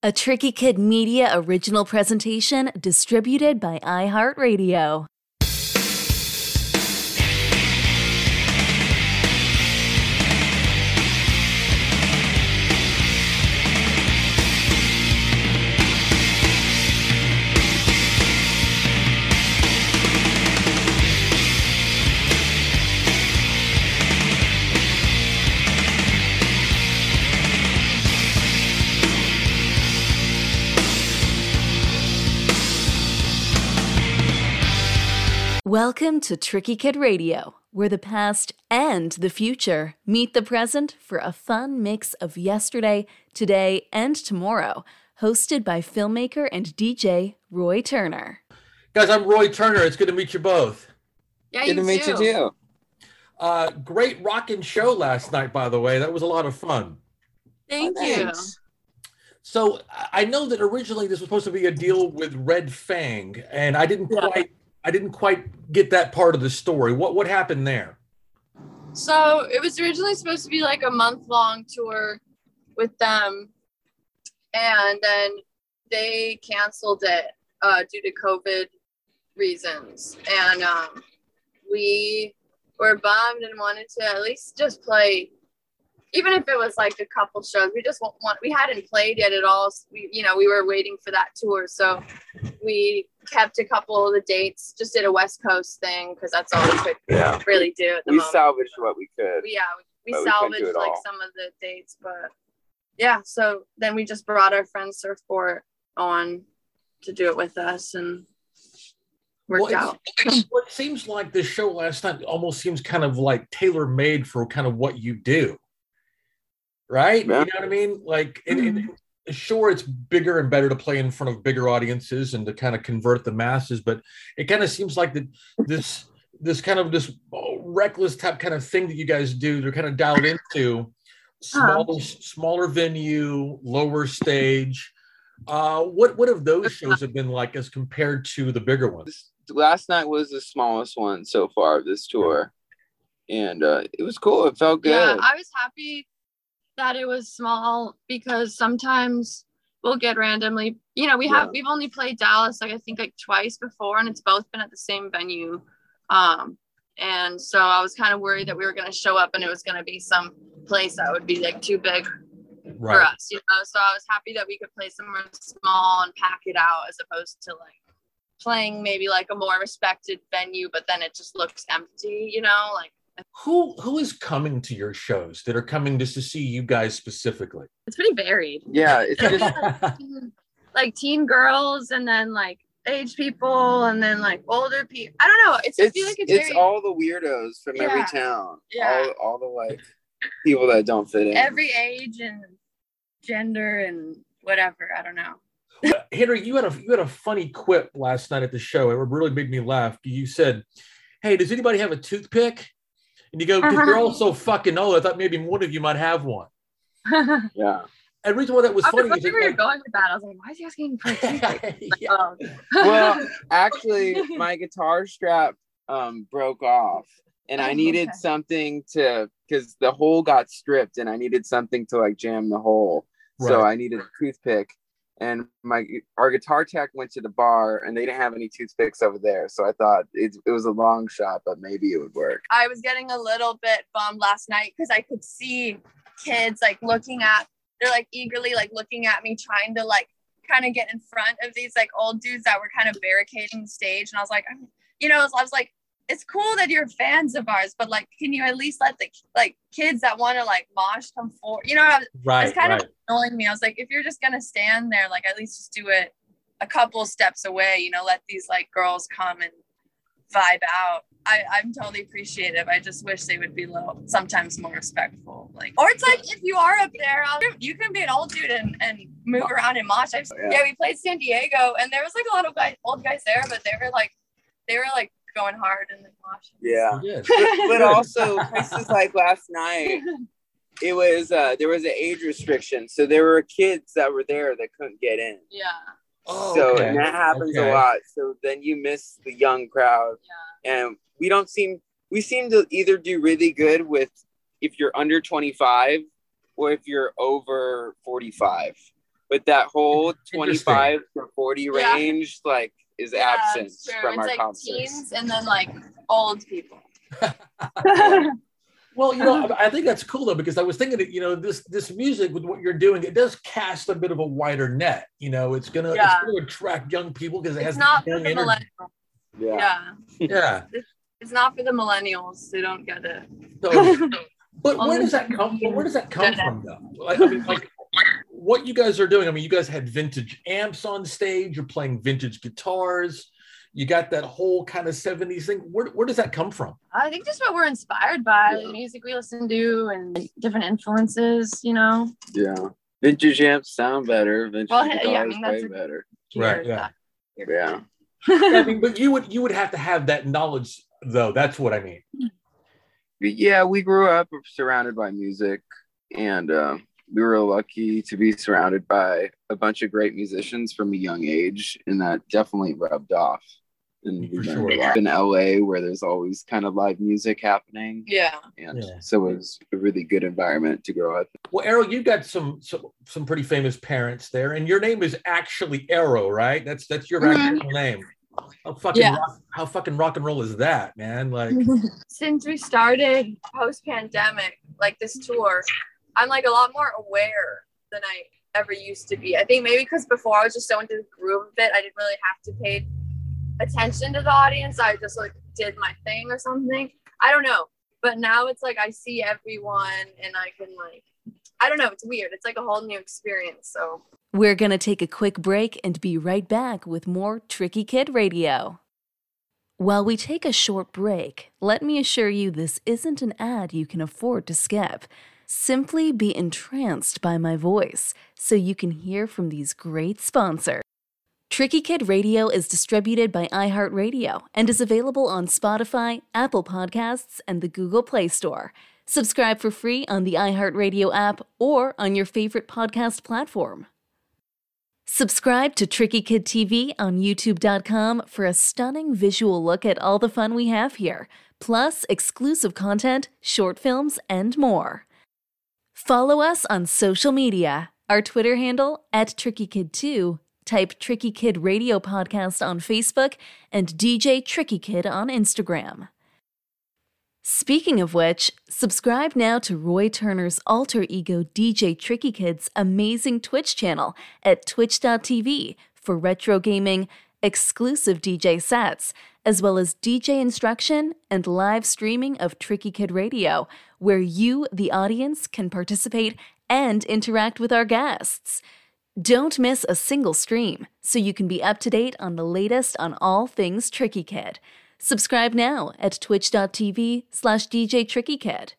A Tricky Kid Media original presentation distributed by iHeartRadio. Welcome to Tricky Kid Radio, where the past and the future meet the present for a fun mix of yesterday, today, and tomorrow. Hosted by filmmaker and DJ Roy Turner. Guys, I'm Roy Turner. It's good to meet you both. Yeah, Good to meet you too. Uh, great rockin' show last night, by the way. That was a lot of fun. Thank Oh, you. thanks. So I- I know that originally this was supposed to be a deal with Red Fang, and I didn't Yeah. quite I didn't quite get that part of the story. What what happened there? So it was originally supposed to be like a month long tour with them, and then they canceled it uh, due to COVID reasons. And um, we were bummed and wanted to at least just play, even if it was like a couple shows. We just want, want we hadn't played yet at all. So we, you know, we were waiting for that tour, so we kept a couple of the dates. Just did a West Coast thing because that's all we could Yeah. really do at the We moment salvaged what we could. yeah, we, we we couldn't do salvaged it like all. some of the dates, but yeah. So then we just brought our friend Surfbort on to do it with us, and worked Well, out. it's- well, it seems like the show last night almost seems kind of like tailor made for kind of what you do, right? Yeah. You know what I mean? Like, and, and- sure, it's bigger and better to play in front of bigger audiences and to kind of convert the masses, but it kind of seems like that this this kind of this reckless type kind of thing that you guys do, they're kind of dialed into smaller smaller venue, lower stage. Uh, what what have those shows have been like as compared to the bigger ones? Last night was the smallest one so far of this tour. And uh, it was cool. It felt good. Yeah, I was happy that it was small because sometimes we'll get randomly. You know, we have Yeah. we've only played Dallas like I think like twice before, and it's both been at the same venue. Um, and so I was kind of worried that we were going to show up and it was going to be some place that would be like too big for us, you know. So I was happy that we could play somewhere small and pack it out as opposed to like playing maybe like a more respected venue, but then it just looks empty, you know, like Who who is coming to your shows that are coming just to see you guys specifically? it's pretty varied. yeah, it's just like teen girls and then like age people and then like older people. I don't know. It's, I it's, feel like it's, it's, very all the weirdos from every town. Yeah. All, all the like people that don't fit in. every age and gender and whatever. I don't know. Henry, you had a you had a funny quip last night at the show. It really made me laugh. You said, "Hey, does anybody have a toothpick?" And you go, "Because you're all so fucking old. I thought maybe one of you might have one." Yeah. And the reason why that was was funny wondering is where you're going with that. I was like, why is he asking for a like, Like, Yeah. oh. Well, actually, my guitar strap um, broke off, and I Oh, needed okay. something to because the hole got stripped, and I needed something to like jam the hole. So I needed a toothpick, and my our guitar tech went to the bar, and they didn't have any toothpicks over there. So I thought it, it was a long shot, but maybe it would work. I was getting a little bit bummed last night because I could see kids like looking at they're like eagerly like looking at me trying to like kind of get in front of these like old dudes that were kind of barricading the stage and I was like I'm, you know I was like it's cool that you're fans of ours but like can you at least let the like kids that want to like mosh come forward you know I was, right, it's kind right. of annoying me I was like if you're just gonna stand there like at least just do it a couple steps away you know let these like girls come and vibe out. I, I'm totally appreciative. I just wish they would be a little sometimes more respectful. Like, or it's like if you are up there, you can be an old dude and, and move around and mosh. I've, oh, Yeah. yeah. we played San Diego and there was like a lot of guys, old guys there, but they were like, they were like going hard and then moshing. Yeah. Yes. But also places like last night, it was uh, there was an age restriction, so there were kids that were there that couldn't get in. Yeah. Oh, so okay. and that happens Okay. a lot. So then you miss the young crowd, Yeah. and we don't seem we seem to either do really good with if you're under 25 or if you're over 45. but that whole 25 to 40 Yeah. range like is Yeah, absent it's true. from it's our like concerts. teens and then like old people. Well, you know, I I think that's cool though because I was thinking that you know this this music with what you're doing, it does cast a bit of a wider net. You know, it's gonna Yeah. it's gonna attract young people because it has It's not for young the energy. millennials. Yeah. Yeah. Yeah. It's not for the millennials. They don't get it. So, but where does that come from? Where does that come from though? Like, I mean, like what you guys are doing. I mean, you guys had vintage amps on stage. You're playing vintage guitars. You got that whole kind of 70s thing. Where, where does that come from? I think just what we're inspired by, Yeah. the music we listen to, and different influences. You know. Yeah. Vintage amps sound better. Vintage Well, yeah, I guitars mean, that's way better. Right, yeah. Yeah. I mean, but you would you would have to have that knowledge though. That's what I mean. Yeah, we grew up surrounded by music and uh, we were lucky to be surrounded by a bunch of great musicians from a young age, and that definitely rubbed off. And For we sure. learned in LA where there's always kind of live music happening. Yeah. And Yeah. so it was a really good environment to grow up. Well, Arrow, you've got some, some some pretty famous parents there, and your name is actually Arrow, right? That's that's your Mhm. actual name. How fucking Yeah. rock, how fucking rock and roll is that, man? Like, Since we started post pandemic, like this tour, I'm like a lot more aware than I ever used to be. I think maybe because before I was just so into the groove of it, I didn't really have to pay attention to the audience. I just like did my thing or something. I don't know. But now it's like I see everyone and I can like I don't know, it's weird. It's like a whole new experience. So We're going to take a quick break and be right back with more Tricky Kid Radio. While we take a short break, let me assure you this isn't an ad you can afford to skip. Simply be entranced by my voice so you can hear from these great sponsors. Tricky Kid Radio is distributed by iHeartRadio and is available on Spotify, Apple Podcasts, and the Google Play Store. Subscribe for free on the iHeartRadio app or on your favorite podcast platform. Subscribe to Tricky Kid TV on YouTube.com for a stunning visual look at all the fun we have here, plus exclusive content, short films, and more. Follow us on social media. Our Twitter handle at TrickyKid2, type Tricky Kid Radio Podcast on Facebook, and DJ Tricky Kid on Instagram. Speaking of which, subscribe now to Roy Turner's alter ego DJ Tricky Kid's amazing Twitch channel at twitch.tv for retro gaming, exclusive DJ sets, as well as DJ instruction and live streaming of Tricky Kid Radio, where you, the audience, can participate and interact with our guests. Don't miss a single stream so you can be up to date on the latest on all things Tricky Kid. Subscribe now at twitch.tv slash DJ Tricky Kid.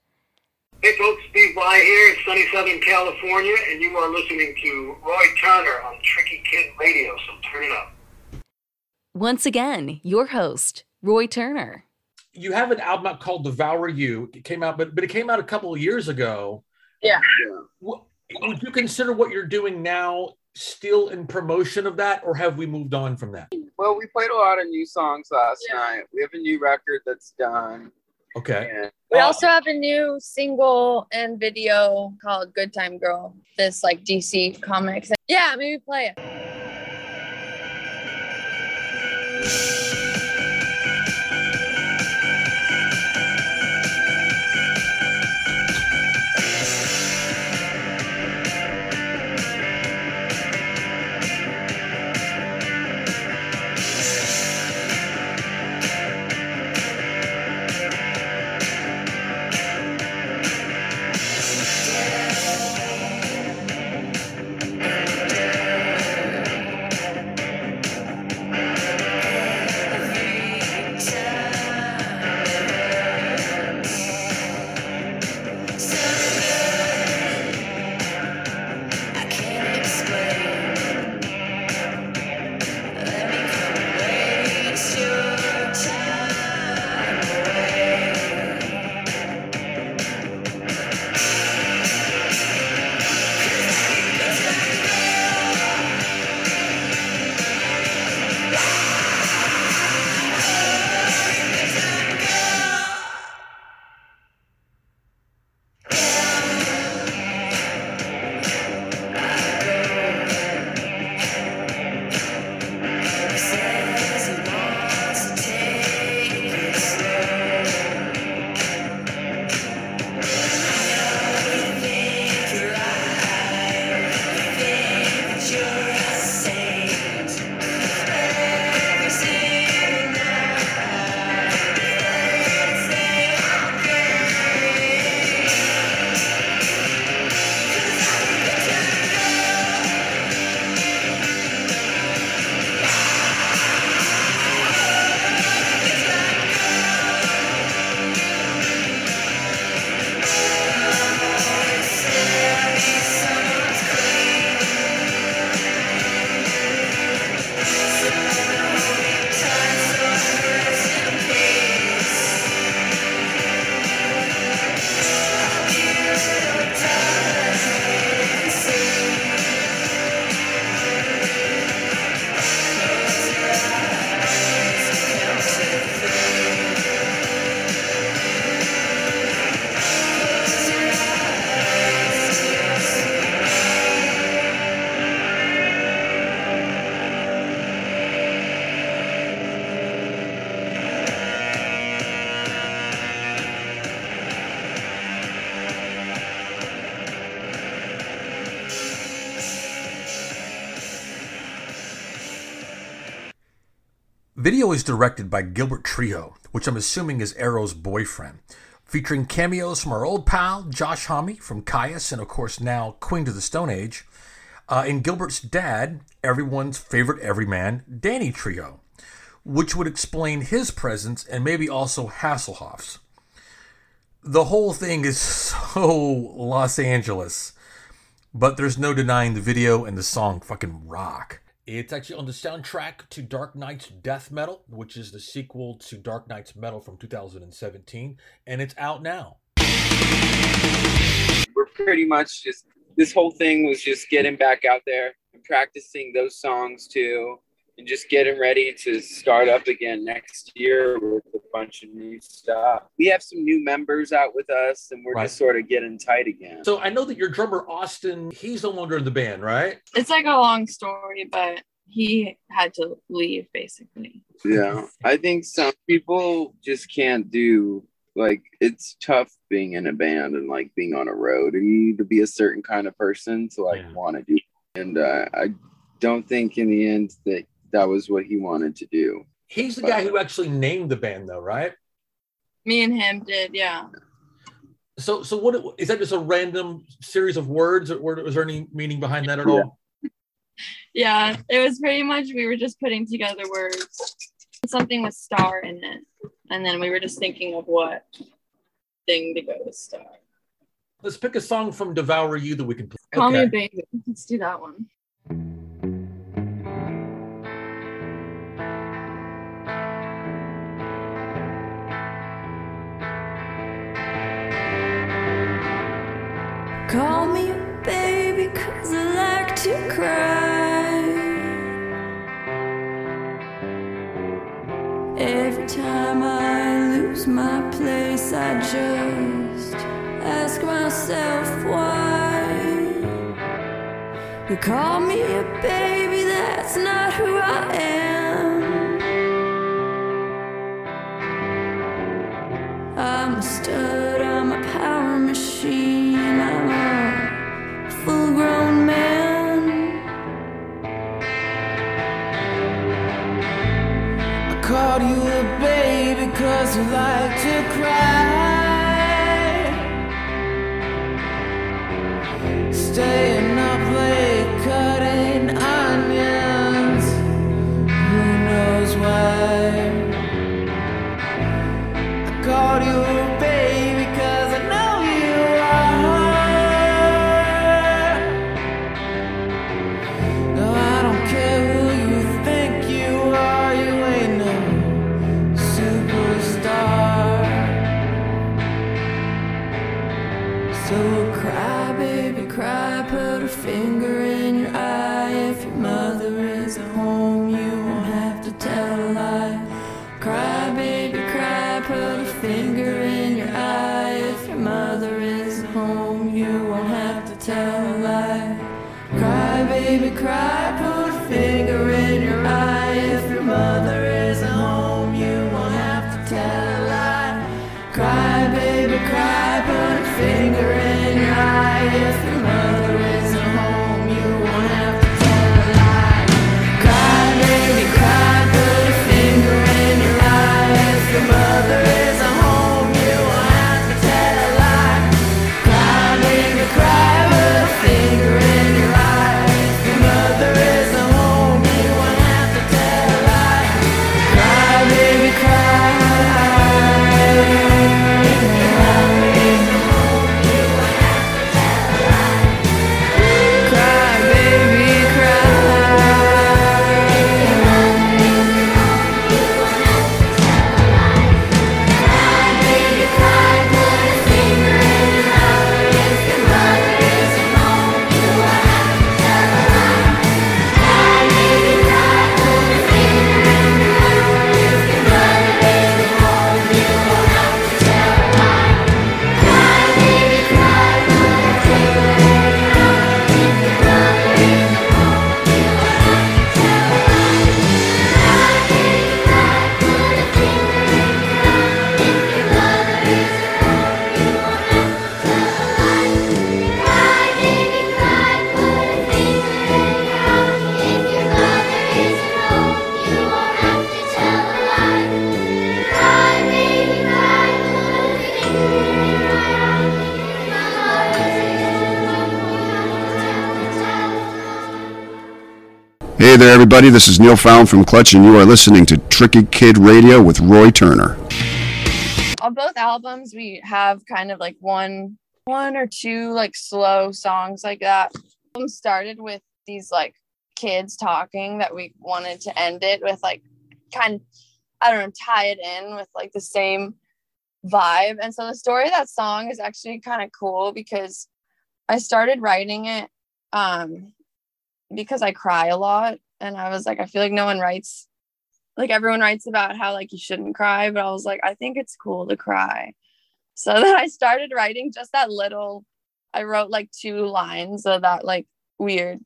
Hey folks, Steve Bly here, in sunny Southern California, and you are listening to Roy Turner on Tricky Kid Radio, so turn it up. Once again, your host, Roy Turner. you have an album out called Devour You. It came out, but but it came out a couple of years ago. Yeah. Yeah. Would you consider what you're doing now still in promotion of that, or have we moved on from that? Well, we played a lot of new songs last Yeah. night. We have a new record that's done. Okay. And We Uh, also have a new single and video called Good Time Girl. This like DC comics. Yeah, maybe play it you Video is directed by Gilbert Trejo, which I'm assuming is Arrow's boyfriend, featuring cameos from our old pal Josh Homme from Kyuss and, of course, now Queens of the Stone Age, uh, and Gilbert's dad, everyone's favorite everyman, Danny Trejo, which would explain his presence and maybe also Hasselhoff's. The whole thing is so Los Angeles, but there's no denying the video and the song fucking rock. It's actually on the soundtrack to Dark Nights Death Metal, which is the sequel to Dark Nights Metal from 2017, and it's out now. We're pretty much just this whole thing was just getting back out there and practicing those songs too, and just getting ready to start up again next year with a bunch of new stuff. We have some new members out with us, and we're Right. just sort of getting tight again. So I know that your drummer Austin, he's no longer in the band, right? It's like a long story, but he had to leave basically. yeah i think some people just can't do like it's tough being in a band and like being on a road you need to be a certain kind of person to like Yeah. want to do and uh, i don't think in the end that that was what he wanted to do He's the guy who actually named the band, though, right? Me and him did, yeah. So, so what is that? Just a random series of words, or was there any meaning behind that at Yeah. all? Yeah, it was pretty much we were just putting together words. Something with star in it. And then we were just thinking of what thing to go with star. Let's pick a song from Devour You that we can play. Call me baby. Let's do that one. To cry. Every time I lose my place I just ask myself why. You call me a baby, that's not who I am. I'm a cause Hey there, everybody. This is Neil Fallon from Clutch, and you are listening to Tricky Kid Radio with Roy Turner. On both albums, we have kind of like one, one or two like slow songs like that. Album started with these like kids talking that we wanted to end it with like kind of I don't know tie it in with like the same vibe. And so the story of that song is actually kind of cool because I started writing it um because I cry a lot and I was like I feel like no one writes like everyone writes about how like you shouldn't cry but I was like I think it's cool to cry. So then I started writing just that little I wrote like two lines of that like weird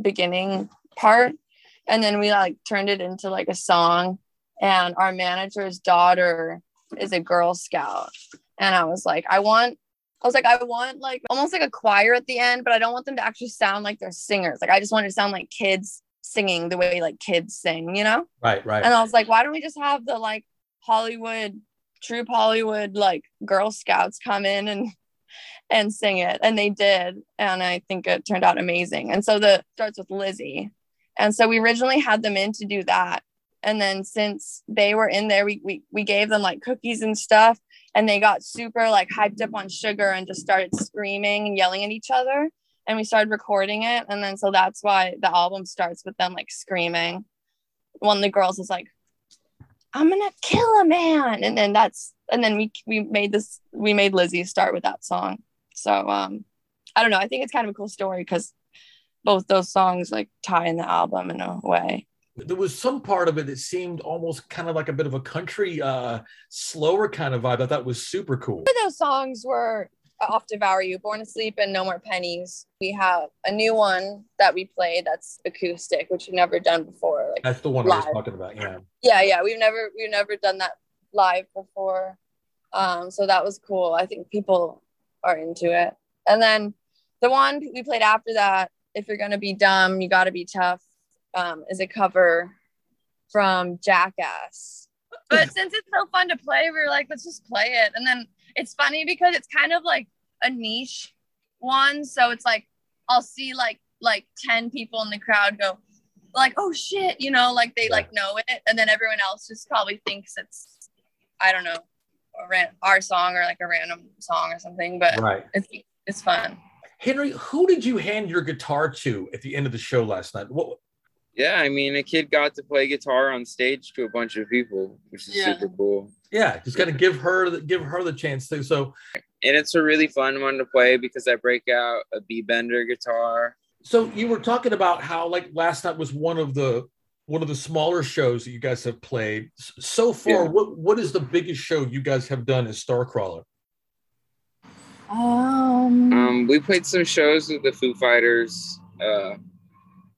beginning part and then we like turned it into like a song and our manager's daughter is a girl scout and i was like i want i was like i want like almost like a choir at the end but i don't want them to actually sound like they're singers. Like i just want it to sound like kids singing the way like kids sing you know? Right, right. and i was like why don't we just have the like hollywood true hollywood like girl scouts come in and and sing it. And they did and i think it turned out amazing. And so the starts with lizzie. And so we originally had them in to do that. And then since they were in there we, we we gave them like cookies and stuff and they got super like hyped up on sugar and just started screaming and yelling at each other. And we started recording it. And then so that's why the album starts with them like screaming. One of the girls is like i'm gonna kill a man. And then that's and then we we made this we made lizzie start with that song. So um i don't know. I think it's kind of a cool story because both those songs like tie in the album in a way there was some part of it that seemed almost kind of like a bit of a country, uh, slower kind of vibe. I thought was super cool. those songs were off devour you born asleep and no more pennies we have a new one that we played that's acoustic which we've never done before like That's the one I was talking about. Yeah. yeah yeah we've never we've never done that live before um so that was cool i think people are into it and then the one we played after that if you're gonna be dumb you gotta be tough um is a cover from jackass but since it's so fun to play we were like let's just play it and then it's funny because it's kind of like a niche one so it's like i'll see like like 10 people in the crowd go like oh shit you know like they like know it and then everyone else just probably thinks it's i don't know a ran- our song or like a random song or something but Right. it's it's fun Henry, who did you hand your guitar to at the end of the show last night? What? Yeah, I mean, a kid got to play guitar on stage to a bunch of people, which is Yeah. super cool. Yeah, just got to give her the, give her the chance to. So, And it's a really fun one to play because I break out a B bender guitar. so you were talking about how like last night was one of the one of the smaller shows that you guys have played so far. Yeah. What what is the biggest show you guys have done as Starcrawler? um Um, we played some shows with the Foo Fighters. Uh,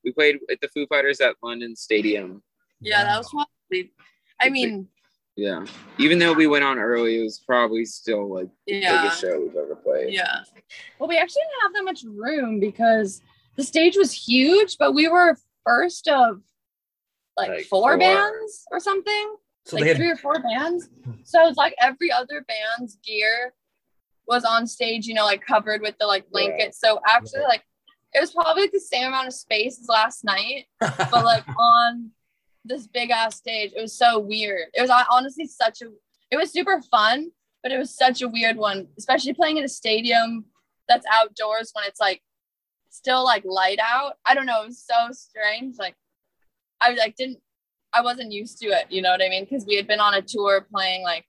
we played at the Foo Fighters at London Stadium. yeah that was probably i mean Yeah, even though we went on early, it was probably still like the yeah biggest show we've ever played. Yeah. Well, we actually didn't have that much room because the stage was huge, but we were first of like, Like four, four. bands or something, So like they had three or four bands. So it's like every other band's gear was on stage, you know, like covered with the like blankets. So actually, like it was probably like, the same amount of space as last night, but like on this big ass stage, it was so weird. It was honestly such a, it was super fun, but it was such a weird one, especially playing in a stadium that's outdoors when it's like still like light out. I don't know. It was so strange. Like I like didn't, I wasn't used to it. You know what I mean? Because we had been on a tour playing like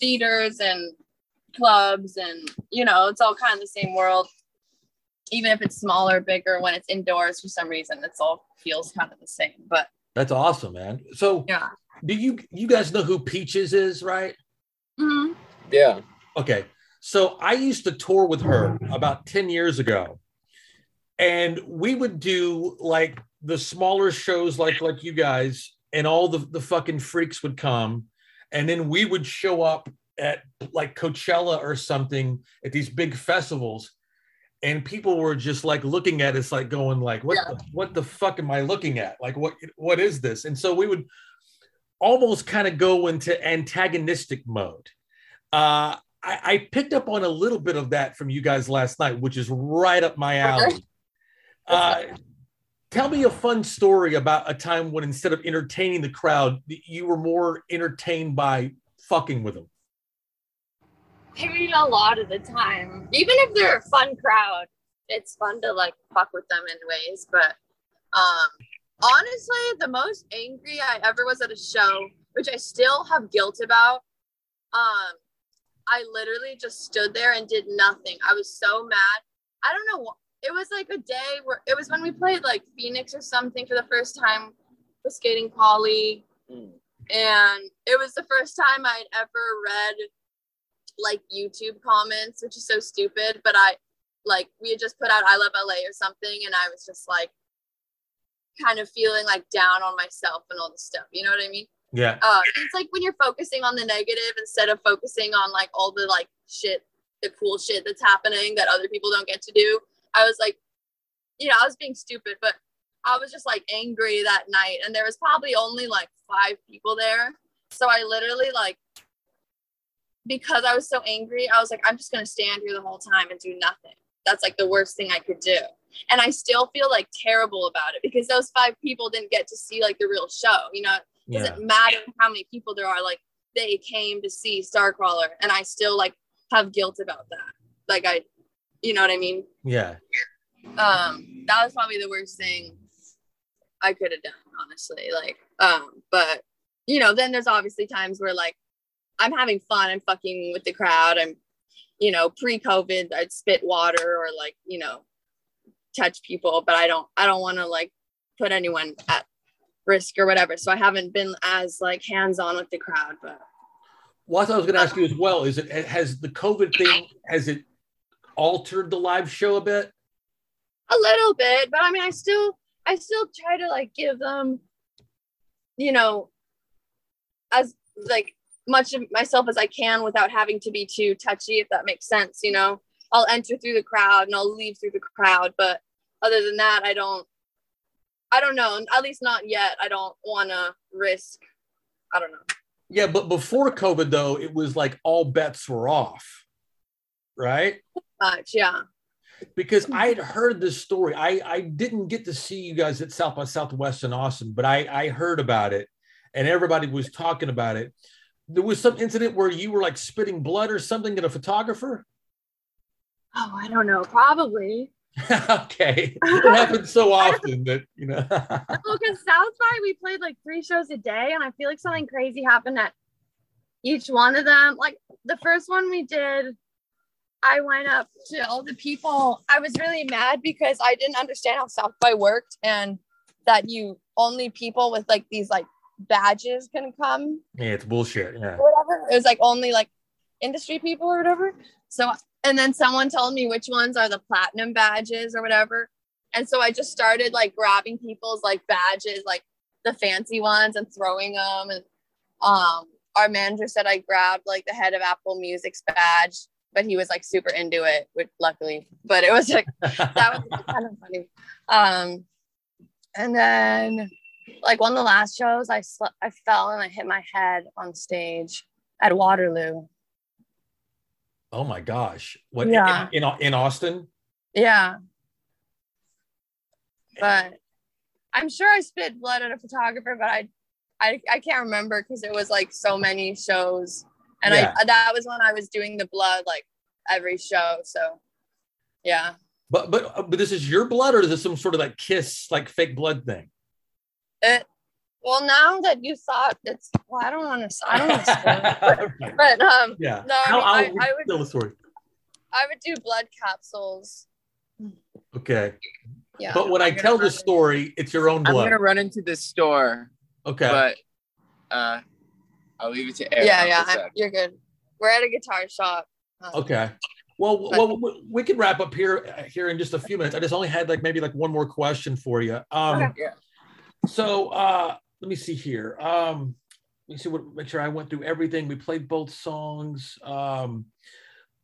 theaters and clubs, and you know, it's all kind of the same world. Even if it's smaller, bigger, when it's indoors for some reason, it's all feels kind of the same. But That's awesome, man. So yeah. do you you guys know who Peaches is, right? Mhm. Yeah. Okay. So I used to tour with her about 10 years ago. And we would do like the smaller shows like like you guys and all the, the fucking freaks would come and then we would show up at like Coachella or something at these big festivals and people were just like looking at us like going like what the, what the fuck am I looking at? Like what what is this? And so we would almost kind of go into antagonistic mode. Uh I, I picked up on a little bit of that from you guys last night, which is right up my alley. Uh, Tell me a fun story about a time when instead of entertaining the crowd, you were more entertained by fucking with them. I mean, a lot of the time, even if they're a fun crowd, it's fun to like fuck with them in ways. But um, honestly, the most angry I ever was at a show, which I still have guilt about. Um, I literally just stood there and did nothing. I was so mad. I don't know. It was like a day where it was when we played like Phoenix or something for the first time with Skating Polly. Mm. And it was the first time I'd ever read like YouTube comments, which is so stupid. But I like we had just put out I love LA or something, and I was just like kind of feeling like down on myself and all this stuff. You know what I mean? Yeah. Uh, it's like when you're focusing on the negative instead of focusing on like all the like shit, the cool shit that's happening that other people don't get to do. I was like, you know, I was being stupid, but I was just like angry that night, and there was probably only like five people there. So I literally like because I was so angry, I was like, I'm just gonna stand here the whole time and do nothing. That's like the worst thing I could do. And I still feel like terrible about it because those five people didn't get to see like the real show. You know, it Yeah. doesn't matter how many people there are, like they came to see Starcrawler and I still like have guilt about that. Like I you know what I mean? Yeah. um that was probably the worst thing i could have done honestly like um but you know then there's obviously times where like i'm having fun. I'm fucking with the crowd. I'm you know pre-covid i'd spit water or like you know touch people but i don't i don't want to like put anyone at risk or whatever. So i haven't been as like hands-on with the crowd but. What I was going to ask you as uh, well. Is it has the COVID thing has it altered the live show a bit? a little bit but i mean i still i still try to like give them you know as like much of myself as i can without having to be too touchy if that makes sense you know i'll enter through the crowd and i'll leave through the crowd but other than that i don't i don't know at least not yet i don't want to risk i don't know Yeah, but before COVID though, it was like all bets were off, right? much yeah Because I had heard this story. I I didn't get to see you guys at South by Southwest in Austin, but I I heard about it, and everybody was talking about it. There was some incident where you were like spitting blood or something at a photographer. oh i don't know probably okay, it happens so often that you know. well, because South by we played like three shows a day, and I feel like something crazy happened at each one of them. Like the first one we did, I went up to all the people. I was really mad because I didn't understand how South by worked and that you only people with like these like badges can come yeah, it's bullshit. Yeah. whatever. It was like only like industry people or whatever. So, and then someone told me which ones are the platinum badges or whatever. And so I just started like grabbing people's like badges, like the fancy ones, and throwing them. And um, our manager said I grabbed like the head of Apple Music's badge, but he was like super into it, which luckily, but it was like that was kind of funny. Um, and then like one of the last shows, I slept, I fell and I hit my head on stage at Waterloo. Oh my gosh! What Yeah. in, in in Austin? Yeah. But I'm sure I spit blood at a photographer, but I I, I can't remember because it was like so many shows. And Yeah. I that was when I was doing the blood like every show. So yeah. But but uh, but this is your blood, or is this some sort of like kiss, like fake blood thing? It well now that you thought it's well, I don't want to I don't want to Right. but um yeah. No, I How, mean, I- I'll would- tell the story. I would do blood capsules. Okay. Yeah. But when I I'm gonna tell the run- story, it's your own blood I'm gonna run into this store, okay. but uh, I'll leave it to Eric. yeah, yeah, a I'm- you're good. We're at a guitar shop. Um, Okay. Well, But- well, we- we can wrap up here uh, here in just a few minutes. I just only had like maybe like one more question for you. Um, Okay. So uh, let me see here. Um, let me see what. Make sure I went through everything. We played both songs. Um,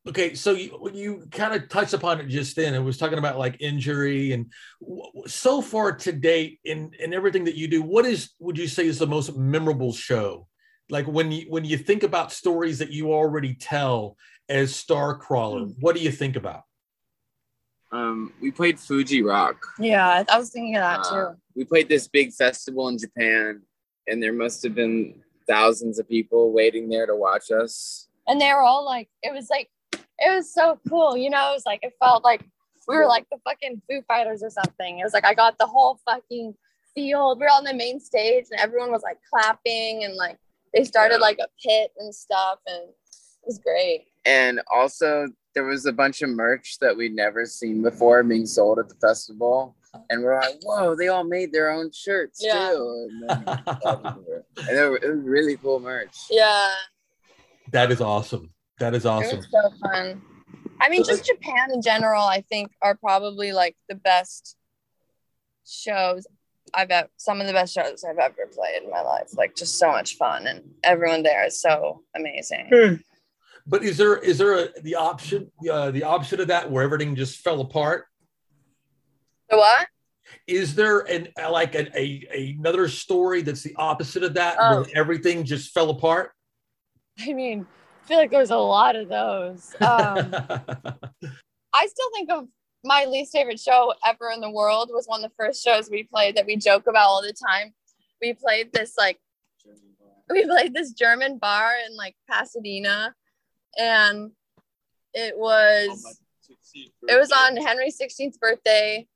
okay, so you you kind of touched upon it just then, it was talking about like injury and w- so far to date in in everything that you do. What is would you say is the most memorable show? Like when you when you think about stories that you already tell as star Starcrawler, what do you think about? Um, we played Fuji Rock. Yeah, I was thinking of that Uh, too. we played this big festival in Japan, and there must have been thousands of people waiting there to watch us. And they were all like, it was like, it was so cool. You know, it was like, it felt like we were like the fucking Foo Fighters or something. It was like, I got the whole fucking field. We were on the main stage and everyone was like clapping and like they started like a pit and stuff. And it was great. And also, there was a bunch of merch that we'd never seen before being sold at the festival. And we're like, whoa, they all made their own shirts Yeah. too. And, then, and it, was, it was really cool merch. Yeah. that is awesome. That is It awesome. was so fun. I mean, just Japan in general, I think are probably like the best shows I've ever, some of the best shows I've ever played in my life. Like just so much fun and everyone there is so amazing. Hmm. But is there is there a, the option uh, the option of that where everything just fell apart? The what? Is there an like an, a another story that's the opposite of that Oh. where everything just fell apart? I mean, I feel like there's a lot of those. Um, I still think of my least favorite show ever in the world was one of the first shows we played that we joke about all the time. We played this like we played this German bar in like Pasadena and it was it was on Henry's 16th birthday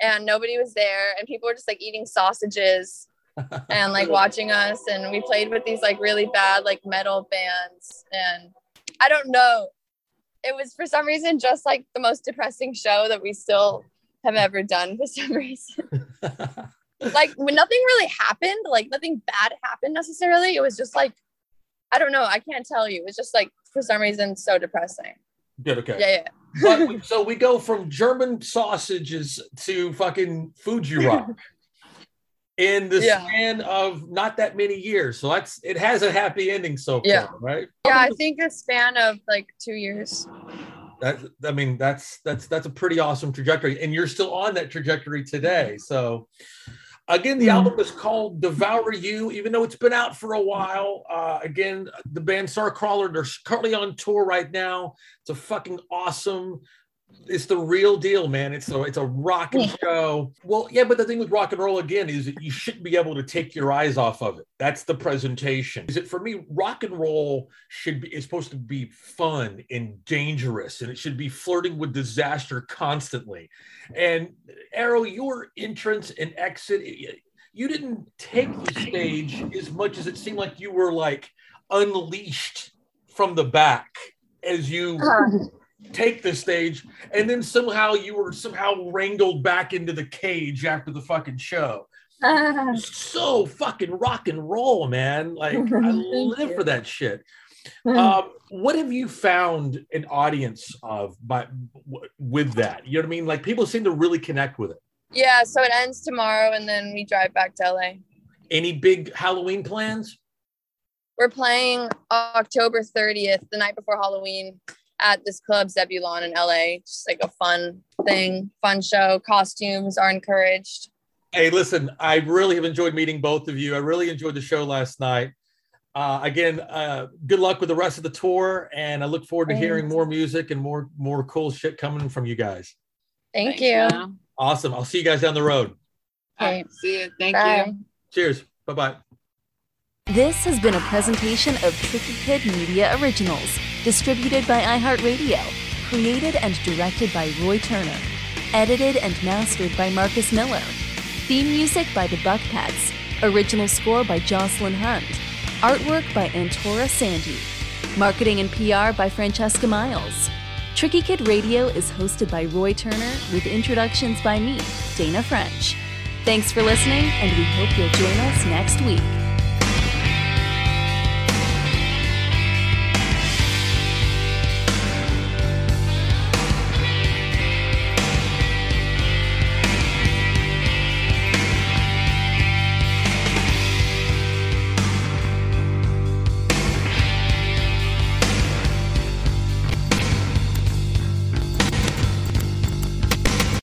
and nobody was there and people were just like eating sausages and like watching us and we played with these like really bad like metal bands and I don't know. It was for some reason just like the most depressing show that we still have ever done for some reason. Like when nothing really happened like nothing bad happened necessarily it was just like I don't know I can't tell you. It was just like for some reason so depressing Good, okay. yeah yeah But we- so we go from German sausages to fucking Fuji Rock in the Yeah. span of not that many years. So that's it has a happy ending so far, Yeah. right? yeah I think a span of like two years That I mean, that's that's that's a pretty awesome trajectory, and you're still on that trajectory today. So, again, the album is called "Devour You," even though it's been out for a while. Uh, again, the band Starcrawler they're currently on tour right now. It's a fucking awesome. It's the real deal, man. It's a it's a rocking show. Well, yeah, but the thing with rock and roll again is that you shouldn't be able to take your eyes off of it. That's the presentation. Is it for me? Rock and roll should be is supposed to be fun and dangerous, and it should be flirting with disaster constantly. And Arrow, your entrance and exit, you didn't take the stage as much as it seemed like you were like unleashed from the back as you uh-huh. Take the stage and then somehow you were somehow wrangled back into the cage after the fucking show. So fucking rock and roll man. Like i live you. for that shit. Um, what have you found an audience of by w- with that? You know what i mean? Like people seem to really connect with it. Yeah so it ends tomorrow and then we drive back to LA any big halloween plans? We're playing October 30th, the night before Halloween, at this club Zebulon in LA. Just like a fun thing, fun show. Costumes are encouraged. Hey, listen, I really have enjoyed meeting both of you. I really enjoyed the show last night. Uh, again, uh, good luck with the rest of the tour, and I look forward to hearing more music and more more cool shit coming from you guys. Thank Thanks, you. man. Awesome. I'll see you guys down the road. Okay. See you. Thank Bye. you. Cheers. Bye bye. This has been a presentation of Tricky Kid Media Originals, distributed by iHeartRadio, created and directed by Roy Turner, edited and mastered by Marcus Miller. Theme music by the Buckpats, original score by Jocelyn Hunt, artwork by Antora Sandy, marketing and PR by Francesca Miles. Tricky Kid Radio is hosted by Roy Turner with introductions by me, Dana French. Thanks for listening, and we hope you'll join us next week.